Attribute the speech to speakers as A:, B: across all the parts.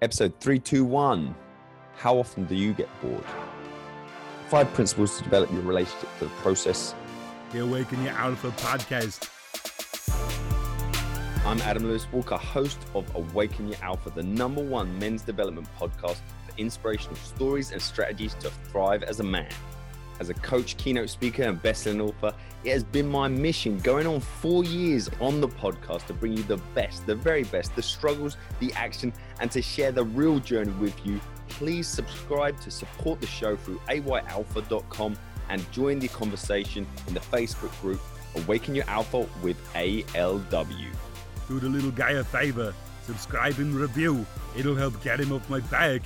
A: Episode 321 How often do you get bored? Five principles to develop your relationship to the process.
B: The Awaken Your Alpha podcast.
A: I'm Adam Lewis Walker, host of Awaken Your Alpha, the number one men's development podcast for inspirational stories and strategies to thrive as a man. As a coach, keynote speaker, and best-selling author, it has been my mission going on four years on the podcast to bring you the best, the very best, the struggles, the action, and to share the real journey with you. Please subscribe to support the show through ayalpha.com and join the conversation in the Facebook group Awaken Your Alpha with ALW.
B: Do the little guy a favor. Subscribe and review. It'll help get him off my back.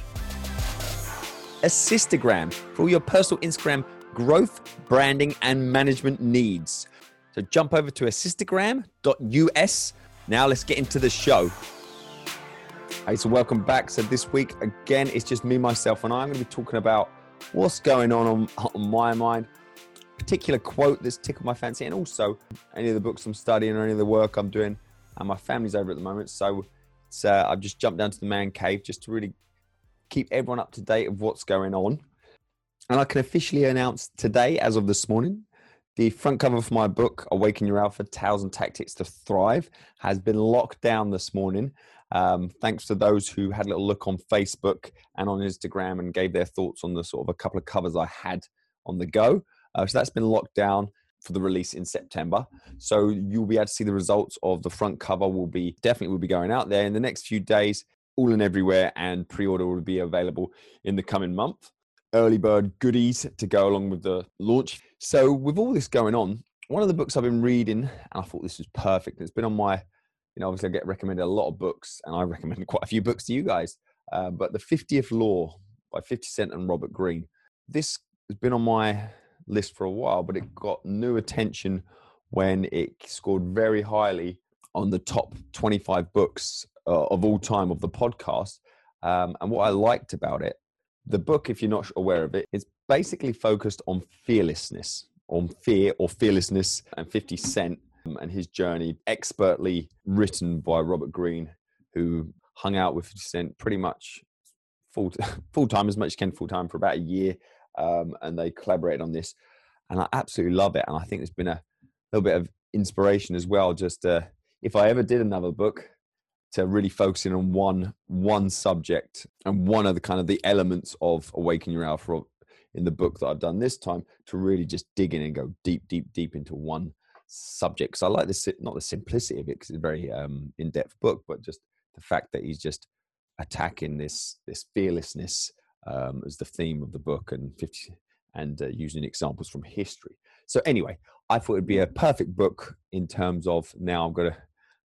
A: Assistagram for all your personal Instagram growth, branding, and management needs. So jump over to assistagram.us. Now let's get into the show. Hey, so welcome back. So this week, again, it's just me, myself, and I. I'm going to be talking about what's going on on, on my mind, particular quote that's tickled my fancy, and also any of the books I'm studying or any of the work I'm doing. And my family's over at the moment, so uh, I've just jumped down to the man cave just to really keep everyone up to date of what's going on. And I can officially announce today, as of this morning, the front cover for my book, Awaken Your Alpha Tales and Tactics to Thrive, has been locked down this morning. Um, thanks to those who had a little look on Facebook and on Instagram and gave their thoughts on the sort of a couple of covers I had on the go. Uh, so that's been locked down for the release in September. So you'll be able to see the results of the front cover. Will be definitely will be going out there in the next few days, all and everywhere, and pre-order will be available in the coming month early bird goodies to go along with the launch. So, with all this going on, one of the books I've been reading, and I thought this was perfect. It's been on my, you know, obviously I get recommended a lot of books, and I recommend quite a few books to you guys. Uh, but the 50th Law by 50 Cent and Robert Greene. This has been on my list for a while, but it got new attention when it scored very highly on the top 25 books uh, of all time of the podcast. Um, and what I liked about it the book, if you're not aware of it, is basically focused on fearlessness, on fear or fearlessness, and 50 Cent um, and his journey, expertly written by Robert Greene, who hung out with 50 Cent pretty much full full time as much as can full time for about a year, um, and they collaborated on this, and I absolutely love it, and I think there's been a little bit of inspiration as well. Just uh, if I ever did another book, to really focusing on one one subject and one of the kind of the elements of awaken your alpha in the book that I've done this time to really just dig in and go deep, deep, deep into one subject. Because I like this, not the simplicity of it, because it's a very um, in-depth book, but just the fact that he's just attacking this this fearlessness um, as the theme of the book and 50 and uh, using examples from history. So anyway, I thought it'd be a perfect book in terms of now I'm going to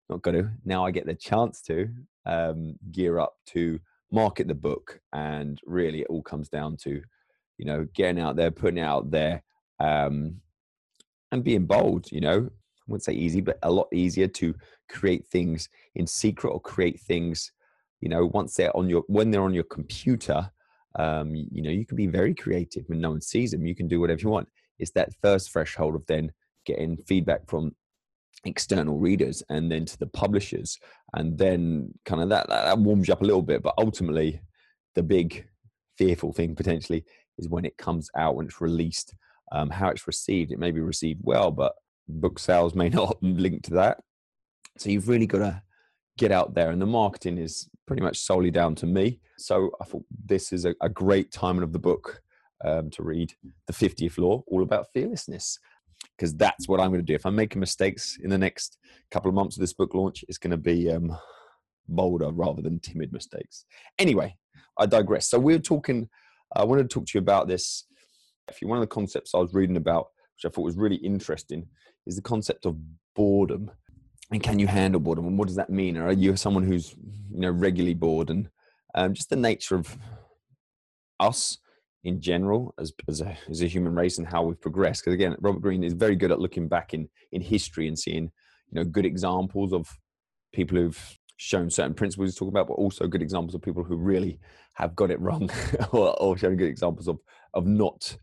A: not going to. Now I get the chance to um, gear up to market the book, and really it all comes down to, you know, getting out there, putting it out there, um, and being bold. You know, I wouldn't say easy, but a lot easier to create things in secret or create things. You know, once they're on your when they're on your computer, um, you know, you can be very creative when no one sees them. You can do whatever you want. It's that first threshold of then getting feedback from external readers and then to the publishers and then kind of that, that warms you up a little bit. But ultimately the big fearful thing potentially is when it comes out when it's released um, how it's received. It may be received well but book sales may not link to that. So you've really got to get out there and the marketing is pretty much solely down to me. So i thought this is a, a great timing of the book um, to read the 50th law all about fearlessness because that's what I'm going to do. If I'm making mistakes in the next couple of months of this book launch, it's going to be um, bolder rather than timid mistakes. Anyway, I digress. So we are talking. I wanted to talk to you about this. You one of the concepts I was reading about, which I thought was really interesting, is the concept of boredom. And can you handle boredom? And what does that mean? Are you someone who's you know regularly bored? And um, just the nature of us in general as, as, a, as a human race and how we've progressed. Because again, Robert Greene is very good at looking back in, in history and seeing, you know, good examples of people who've shown certain principles to talk about, but also good examples of people who really have got it wrong or, or showing good examples of, of not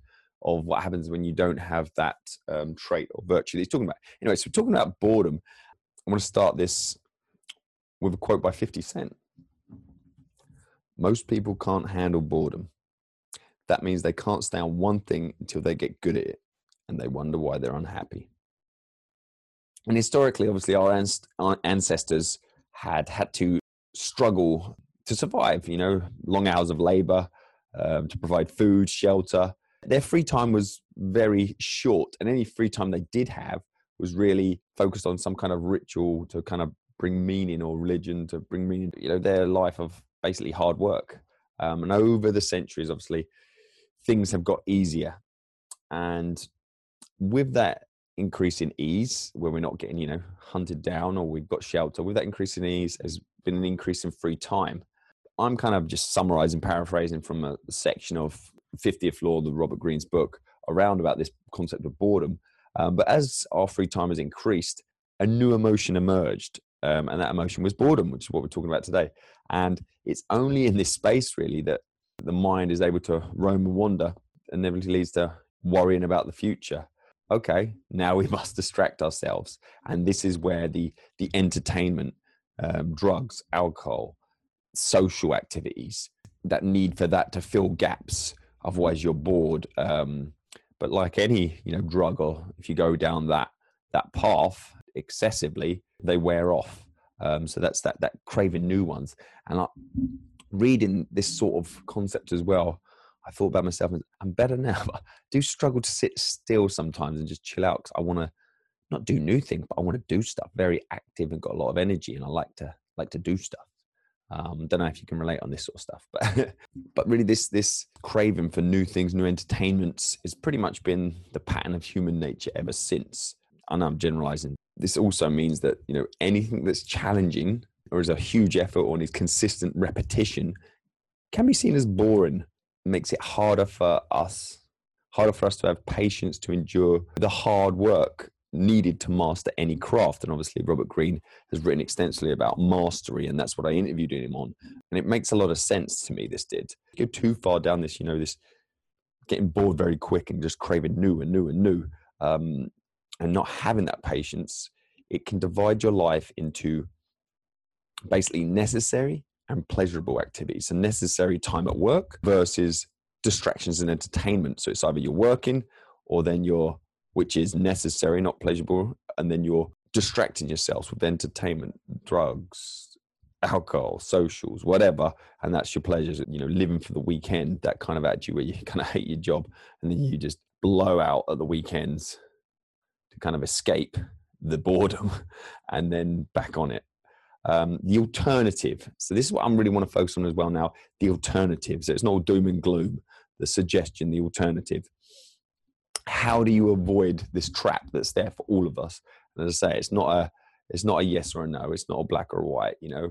A: of what happens when you don't have that um, trait or virtue that he's talking about. Anyway, so talking about boredom. I want to start this with a quote by 50 Cent. Most people can't handle boredom. That means they can't stay on one thing until they get good at it and they wonder why they're unhappy. And historically, obviously, our, ancestors had had to struggle to survive, you know, long hours of labor um, to provide food, shelter. Their free time was very short, and any free time they did have was really focused on some kind of ritual to kind of bring meaning or religion to bring meaning, you know, their life of basically hard work. Um, and over the centuries, obviously, things have got easier. And with that increase in ease, where we're not getting, you know, hunted down or we've got shelter, with that increase in ease has been an increase in free time. I'm kind of just summarizing, paraphrasing from a section of 50th Law, the Robert Greene's book, around about this concept of boredom. Um, but as our free time has increased, a new emotion emerged. Um, and that emotion was boredom, which is what we're talking about today. And it's only in this space, really, that the mind is able to roam and wander and never leads to worrying about the future. Okay, now we must distract ourselves. And this is where the, the entertainment, um, drugs, alcohol, social activities, that need for that to fill gaps. Otherwise, you're bored. Um, but like any you know drug, or if you go down that that path excessively, they wear off. Um, so that's that that craving new ones. And I, reading this sort of concept as well, I thought about myself. I'm better now, I do struggle to sit still sometimes and just chill out because I want to not do new things, but I want to do stuff. Very active and got a lot of energy, and I like to like to do stuff. Um, don't know if you can relate on this sort of stuff, but but really this this craving for new things, new entertainments, has pretty much been the pattern of human nature ever since. I know I'm generalizing. This also means that you know anything that's challenging or is a huge effort or needs consistent repetition can be seen as boring. It makes it harder for us, harder for us to have patience to endure the hard work needed to master any craft. And obviously, Robert Greene has written extensively about mastery, and that's what I interviewed him on. And it makes a lot of sense to me. This did go too far down this, you know, this getting bored very quick and just craving new and new and new, um, and not having that patience. It can divide your life into basically necessary and pleasurable activities. So necessary time at work versus distractions and entertainment. So it's either you're working or then you're which is necessary, not pleasurable, and then you're distracting yourselves with entertainment, drugs, alcohol, socials, whatever, and that's your pleasures. You know, living for the weekend, that kind of attitude where you kind of hate your job and then you just blow out at the weekends to kind of escape the boredom and then back on it. Um, the alternative. So this is what I'm really want to focus on as well now. The alternative. So it's not doom and gloom. The suggestion, the alternative how do you avoid this trap that's there for all of us? And as I say, it's not a it's not a yes or a no. It's not a black or a white. You know,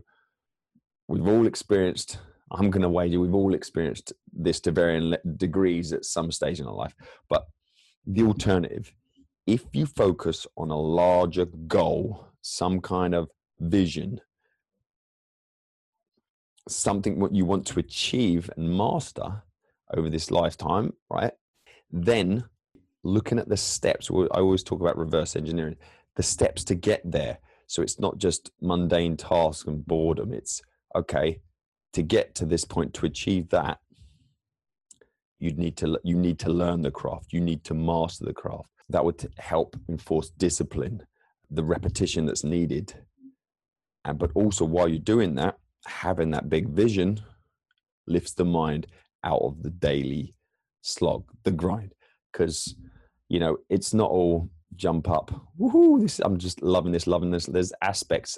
A: we've all experienced. I'm going to wager we've all experienced this to varying degrees at some stage in our life. But the alternative, if you focus on a larger goal, some kind of vision, something what you want to achieve and master over this lifetime, right? Then looking at the steps. I always talk about reverse engineering, the steps to get there. So it's not just mundane tasks and boredom. It's okay to get to this point to achieve that. You need to you need to learn the craft. You need to master the craft. That would help enforce discipline, the repetition that's needed. And but also while you're doing that, having that big vision lifts the mind out of the daily slog, the grind. Because you know, it's not all jump up. Woohoo! This, I'm just loving this, loving this. There's aspects.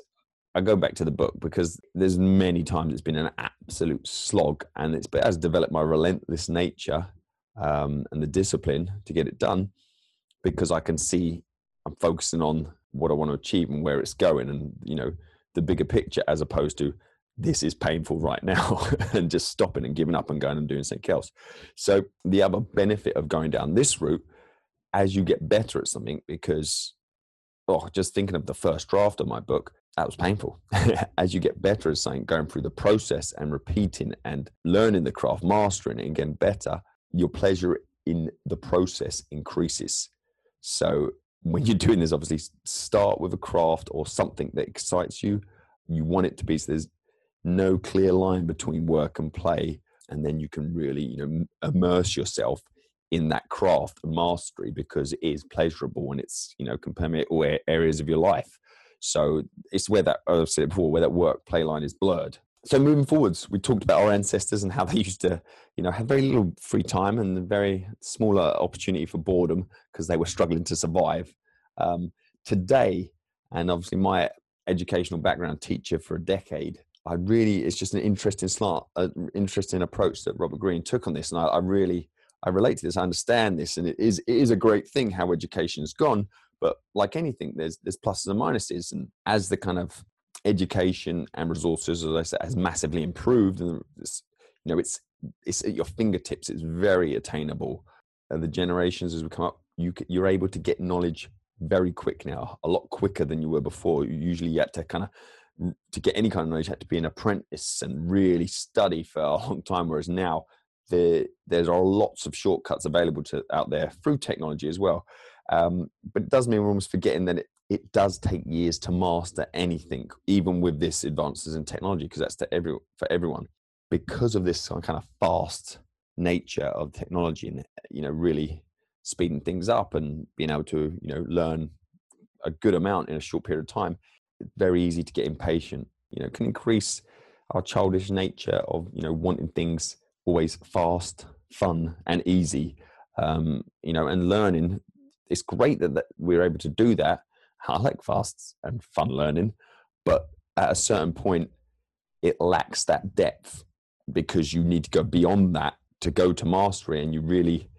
A: I go back to the book because there's many times it's been an absolute slog, and it's it has developed my relentless nature um, and the discipline to get it done because I can see I'm focusing on what I want to achieve and where it's going, and you know the bigger picture as opposed to this is painful right now and just stopping and giving up and going and doing something else. So the other benefit of going down this route as you get better at something because oh just thinking of the first draft of my book that was painful as you get better at something going through the process and repeating and learning the craft mastering it and getting better your pleasure in the process increases so when you're doing this obviously start with a craft or something that excites you. You want it to be so there's no clear line between work and play and then you can really you know immerse yourself in that craft and mastery because it is pleasurable and it's you know can permeate all areas of your life. So it's where that i've said before where that work play line is blurred so moving forwards we talked about our ancestors and how they used to you know have very little free time and very smaller opportunity for boredom because they were struggling to survive um, today and obviously my educational background teacher for a decade I really, it's just an interesting slant, an interesting approach that Robert Greene took on this. And I, I, really, I relate to this, I understand this. And it is, it is a great thing how education has gone. But like anything, there's, there's pluses and minuses. And as the kind of education and resources, as I said, has massively improved, and you know, it's, it's at your fingertips, it's very attainable. And the generations as we come up, you, you're able to get knowledge very quick now, a lot quicker than you were before. You usually had to kind of to get any kind of knowledge, you had to be an apprentice and really study for a long time. Whereas now, there there are lots of shortcuts available to out there through technology as well. Um, but it does mean we're almost forgetting that it, it does take years to master anything, even with this advances in technology, because that's to every for everyone. Because of this kind of fast nature of technology, and you know, really speeding things up and being able to you know learn a good amount in a short period of time it's very easy to get impatient. You know, can increase our childish nature of you know wanting things always fast, fun, and easy. Um, you know, and learning. It's great that, that we're able to do that. I like fast and fun learning, but at a certain point, it lacks that depth because you need to go beyond that to go to mastery, and you really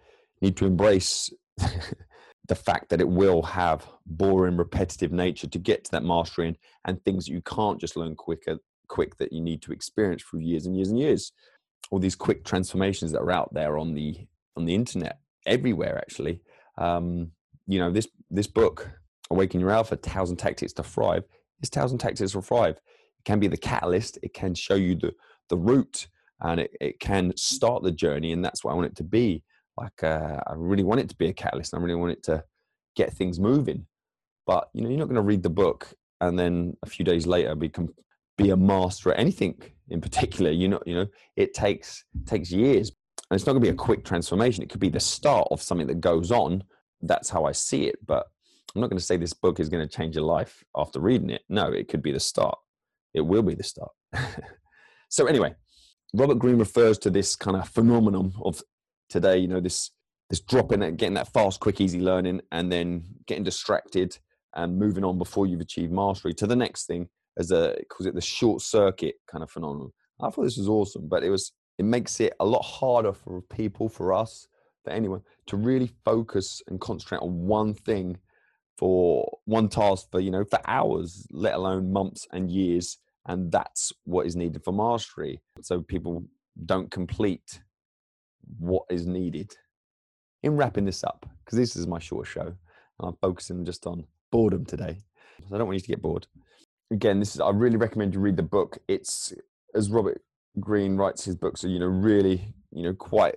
A: need to embrace the fact that it will have boring, repetitive nature to get to that mastering and things that you can't just learn quicker, quick that you need to experience through years and years and years. All these quick transformations that are out there on the on the internet, everywhere actually. Um, you know, this this book, Awaken Your Alpha, Tales and Tactics to Thrive, is Tales and Tactics to Thrive. It can be the catalyst, it can show you the the route and it, it can start the journey, and that's what I want it to be like uh, I really want it to be a catalyst. and I really want it to get things moving. But you know, you're not going to read the book and then a few days later become be a master at anything in particular. You know, you know, it takes takes years, and it's not going to be a quick transformation. It could be the start of something that goes on. That's how I see it. But I'm not going to say this book is going to change your life after reading it. No, it could be the start. It will be the start. so anyway, Robert Greene refers to this kind of phenomenon of today. You know, this this dropping and getting that fast, quick, easy learning, and then getting distracted and moving on before you've achieved mastery to the next thing as a calls it the short circuit kind of phenomenon. I thought this was awesome, but it was it makes it a lot harder for people, for us, for anyone to really focus and concentrate on one thing for one task for you know for hours, let alone months and years, and that's what is needed for mastery. So people don't complete what is needed. In wrapping this up, because this is my short show, I'm focusing just on boredom today. So I don't want you to get bored. Again, this is I really recommend you read the book. It's as Robert Greene writes his books are, you know, really, you know, quite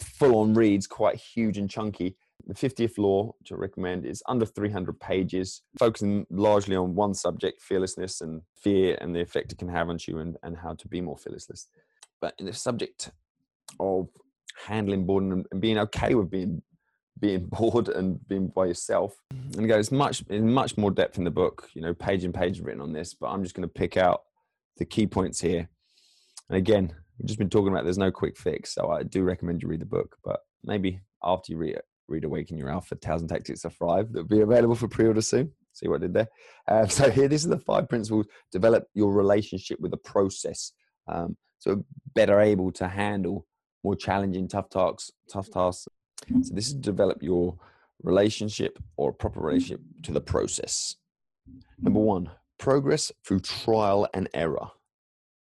A: full on reads, quite huge and chunky. The 50th Law, which I recommend, is under 300 pages, focusing largely on one subject, fearlessness and fear and the effect it can have on you and, and how to be more fearless. But in the subject of handling boredom and being okay with being being bored and being by yourself. And it's much in much more depth in the book. You know, page and page written on this, but I'm just going to pick out the key points here. And again, we've just been talking about there's no quick fix, so I do recommend you read the book. But maybe after you read it, read Awaken Your Alpha: Tales and Tactics to Thrive, that'll be available for pre-order soon. See what I did there. Uh, so here, these are the five principles. Develop your relationship with the process. Um, so better able to handle more challenging, tough tasks. Tough tasks. So this is develop your relationship or proper relationship to the process. Number one, progress through trial and error.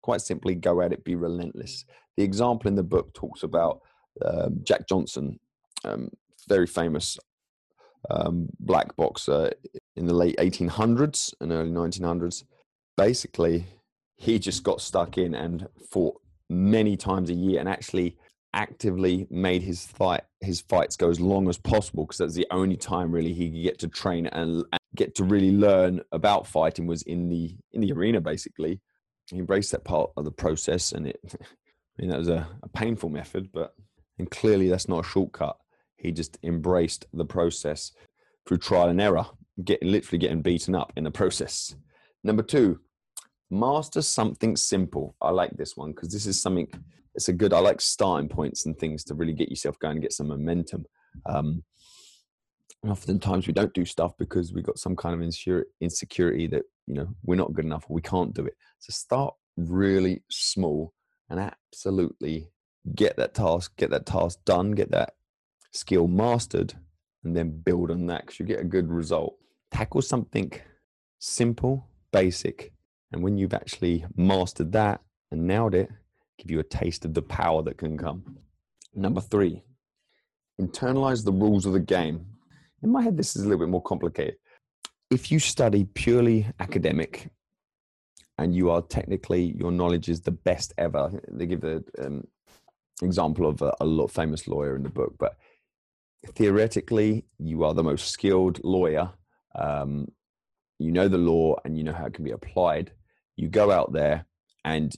A: Quite simply, go at it, be relentless. The example in the book talks about um, Jack Johnson, um, very famous um, black boxer in the late 1800s and early 1900s. Basically, he just got stuck in and fought many times a year and actually actively made his fight his fights go as long as possible because that's the only time really he could get to train and, and, get to really learn about fighting was in the in the arena basically he embraced that part of the process, and it, I mean, that was a, a painful method, but and clearly that's not a shortcut. He just embraced the process through trial and error, getting literally getting beaten up in the process. Number two, master something simple. I like this one because this is something. It's a good. I like starting points and things to really get yourself going, and get some momentum. Um, oftentimes we don't do stuff because we've got some kind of insecurity that you know we're not good enough or we can't do it. So start really small and absolutely get that task, get that task done, get that skill mastered, and then build on that because you get a good result. Tackle something simple, basic, and when you've actually mastered that and nailed it, give you a taste of the power that can come. Number three, internalize the rules of the game. In my head, this is a little bit more complicated. If you study purely academic and you are technically, your knowledge is the best ever, they give the um, example of a, a famous lawyer in the book, but theoretically, you are the most skilled lawyer. Um, you know the law and you know how it can be applied. You go out there and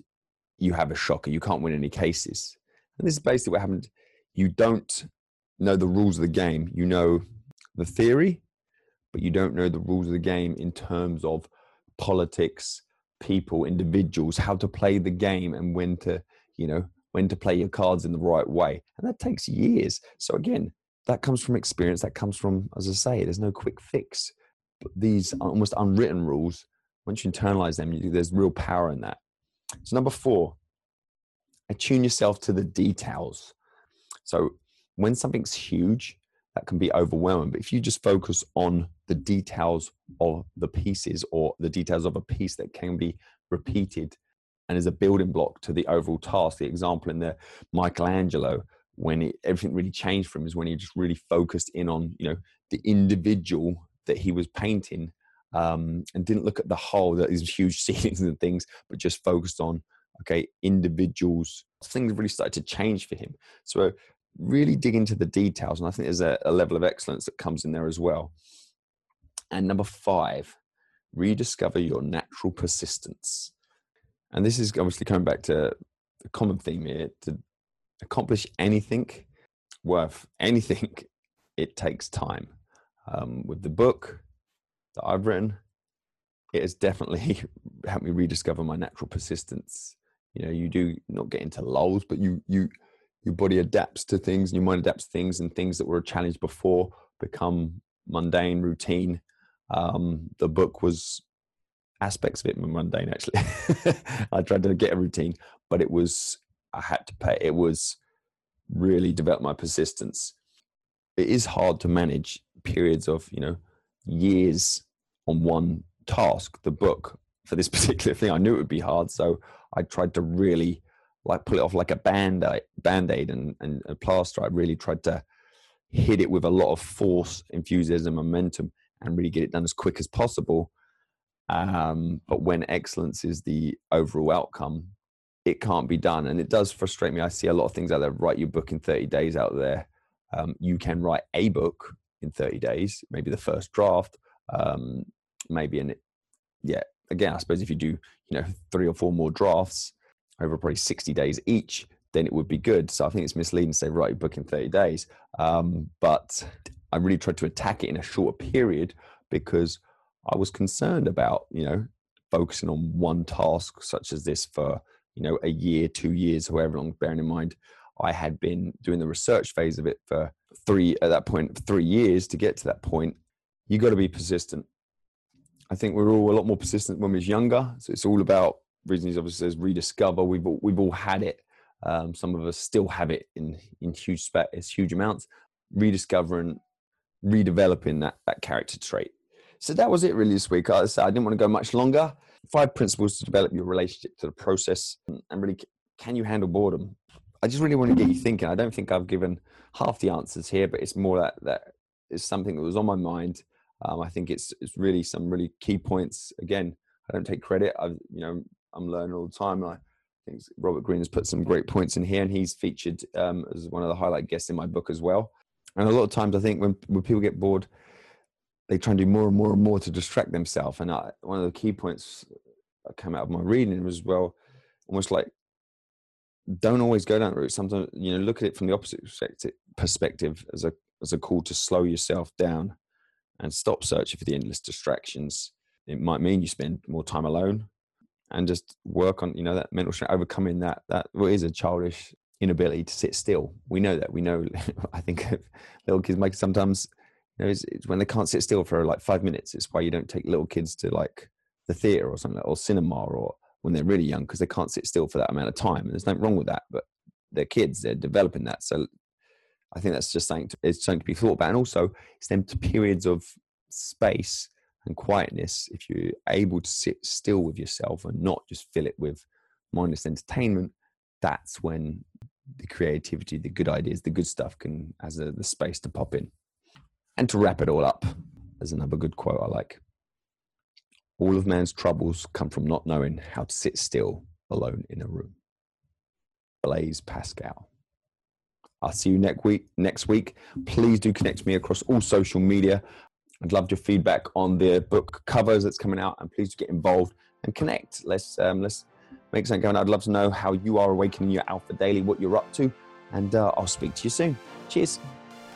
A: you have a shocker. You can't win any cases. And this is basically what happened. You don't know the rules of the game. You know the theory, but you don't know the rules of the game in terms of politics, people, individuals, how to play the game and when to, you know, when to play your cards in the right way. And that takes years. So again, that comes from experience. That comes from, as I say, there's no quick fix. But these almost unwritten rules, once you internalize them, you, there's real power in that. So number four, attune yourself to the details. So when something's huge, that can be overwhelming. But if you just focus on the details of the pieces or the details of a piece that can be repeated and is a building block to the overall task, the example in the Michelangelo, when it, everything really changed for him is when he just really focused in on, you know, the individual that he was painting um, and didn't look at the whole, that these huge ceilings and things, but just focused on, okay, individuals. Things really started to change for him. So really dig into the details. And I think there's a, a level of excellence that comes in there as well. And number five, rediscover your natural persistence. And this is obviously coming back to the common theme here to accomplish anything worth anything, it takes time. Um, with the book that I've written, it has definitely helped me rediscover my natural persistence. You know, you do not get into lulls, but you you your body adapts to things and your mind adapts to things and things that were a challenge before become mundane routine. Um, the book was aspects of it were mundane actually. I tried to get a routine but it was i had to pay. It was really develop my persistence. It is hard to manage periods of you know years on one task the book. For this particular thing i knew it would be hard so i tried to really like pull it off like a band band-aid and, and a plaster. I really tried to hit it with a lot of force enthusiasm momentum and really get it done as quick as possible. Um, but when excellence is the overall outcome it can't be done. And it does frustrate me. I see a lot of things out there. Write your book in 30 days out there. Um, you can write a book in 30 days maybe the first draft um, maybe in yeah. Again i suppose if you do you know three or four more drafts over probably 60 days each, then it would be good. So I think it's misleading to say, write your book in 30 days. Um, but I really tried to attack it in a shorter period because I was concerned about, you know, focusing on one task such as this for, you know, a year, two years, however long, bearing in mind I had been doing the research phase of it for three, at that point, three years to get to that point. You got to be persistent. I think we're all a lot more persistent when we was younger. So it's all about reason he obviously says rediscover. We've all, we've all had it. Um, some of us still have it in in huge space, huge amounts. Rediscovering, redeveloping that that character trait. So that was it really this week. I said I didn't want to go much longer. Five principles to develop your relationship to the process, and really, can you handle boredom? I just really want to get you thinking. I don't think I've given half the answers here, but it's more that that is something that was on my mind. Um, I think it's it's really some really key points. Again, I don't take credit. I've you know I'm learning all the time. I think Robert Greene has put some great points in here, and he's featured um, as one of the highlight guests in my book as well. And a lot of times, I think when when people get bored, they try and do more and more and more to distract themselves. And I, one of the key points that came out of my reading as well, almost like don't always go down that route. Sometimes you know, look at it from the opposite perspective as a as a call to slow yourself down and stop searching for the endless distractions. It might mean you spend more time alone and just work on you know that mental strength, overcoming that that what is a childish inability to sit still. We know that. We know. I think little kids make sometimes. You know, it's, it's when they can't sit still for like five minutes. It's why you don't take little kids to like the theater or something, or cinema, or when they're really young because they can't sit still for that amount of time. And there's nothing wrong with that, but they're kids. They're developing that. So I think that's just something to, it's something to be thought about. And also, it's them to periods of space and quietness. If you're able to sit still with yourself and not just fill it with mindless entertainment, that's when the creativity, the good ideas, the good stuff can has a, the space to pop in. And to wrap it all up, there's another good quote I like. All of man's troubles come from not knowing how to sit still alone in a room. Blaise Pascal. I'll see you next week. Next week, please do connect me across all social media. I'd love your feedback on the book covers that's coming out, and please get involved and connect. Let's um, let's make something going. I'd love to know how you are awakening your alpha daily, what you're up to, and uh, I'll speak to you soon. Cheers.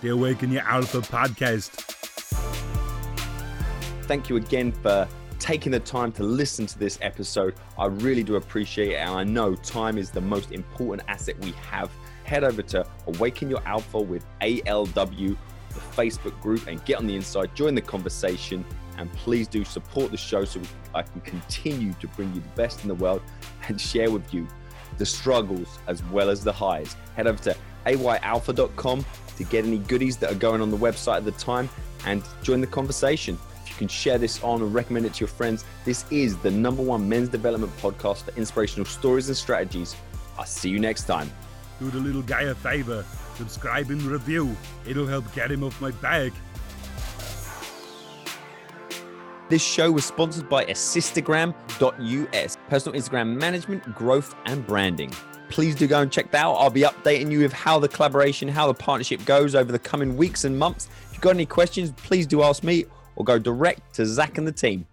B: The Awaken Your Alpha podcast.
A: Thank you again for taking the time to listen to this episode. I really do appreciate it. And I know time is the most important asset we have. Head over to Awaken Your Alpha with ALW, the Facebook group, and get on the inside, join the conversation, and please do support the show so I can continue to bring you the best in the world and share with you the struggles as well as the highs. Head over to ayalpha.com to get any goodies that are going on the website at the time and join the conversation If you can share this on and recommend it to your friends. This is the number one men's development podcast for inspirational stories and strategies. I'll see you next time.
B: Do the little guy a favor, subscribe and review. It'll help get him off my back.
A: This show was sponsored by Assistagram.us, personal Instagram management, growth, and branding. Please do go and check that out. I'll be updating you with how the collaboration, how the partnership goes over the coming weeks and months. If you've got any questions, please do ask me or go direct to Zach and the team.